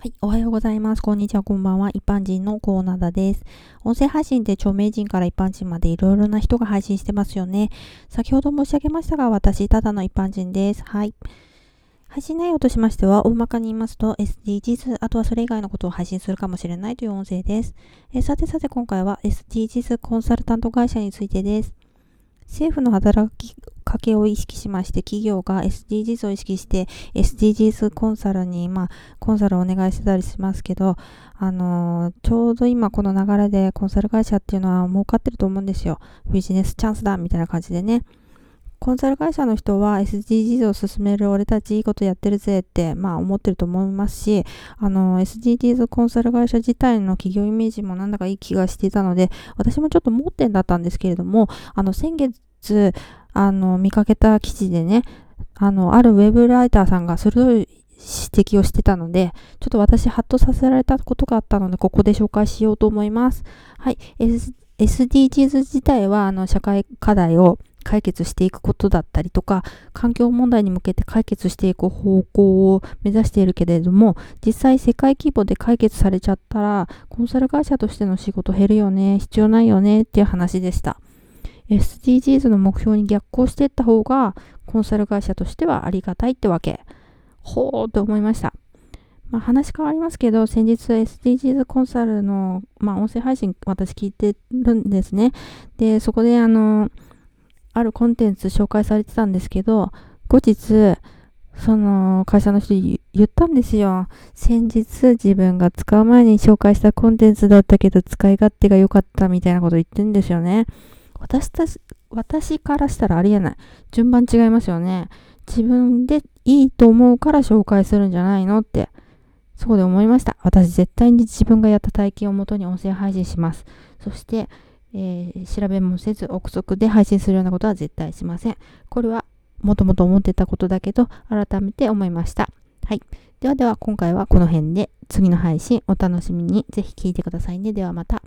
はい。おはようございます。こんにちは。こんばんは。一般人のコーナーです。音声配信で著名人から一般人までいろいろな人が配信してますよね。先ほど申し上げましたが、私、ただの一般人です。はい。配信内容としましては、大まかに言いますと、SDGs、あとはそれ以外のことを配信するかもしれないという音声です。えさてさて、今回は SDGs コンサルタント会社についてです。政府の働きかけを意識しまして、企業が SDGs を意識して、SDGs コンサルに、まあ、コンサルをお願いしてたりしますけど、あのー、ちょうど今この流れでコンサル会社っていうのは儲かってると思うんですよ。ビジネスチャンスだみたいな感じでね。コンサル会社の人は SDGs を進める俺たちいいことやってるぜって、まあ思ってると思いますし、あの、SDGs コンサル会社自体の企業イメージもなんだかいい気がしていたので、私もちょっと盲点だったんですけれども、あの、先月、あの、見かけた記事でね、あの、あるウェブライターさんが鋭い指摘をしてたので、ちょっと私ハッとさせられたことがあったので、ここで紹介しようと思います。はい。S SDGs 自体は、あの、社会課題を解決していくことだったりとか、環境問題に向けて解決していく方向を目指しているけれども、実際世界規模で解決されちゃったら、コンサル会社としての仕事減るよね、必要ないよねっていう話でした。SDGs の目標に逆行していった方が、コンサル会社としてはありがたいってわけ。ほーと思いました。まあ、話変わりますけど、先日 SDGs コンサルの、まあ、音声配信私聞いてるんですね。で、そこであの、あるコンテンツ紹介されてたんですけど、後日、その会社の人言ったんですよ。先日自分が使う前に紹介したコンテンツだったけど使い勝手が良かったみたいなこと言ってんですよね。私たち、私からしたらありえない。順番違いますよね。自分でいいと思うから紹介するんじゃないのって、そこで思いました。私絶対に自分がやった体験をもとに音声配信します。そして、えー、調べもせず憶測で配信するようなことは絶対しません。これはもともと思ってたことだけど、改めて思いました。はい。ではでは今回はこの辺で次の配信お楽しみにぜひ聞いてくださいね。ではまた。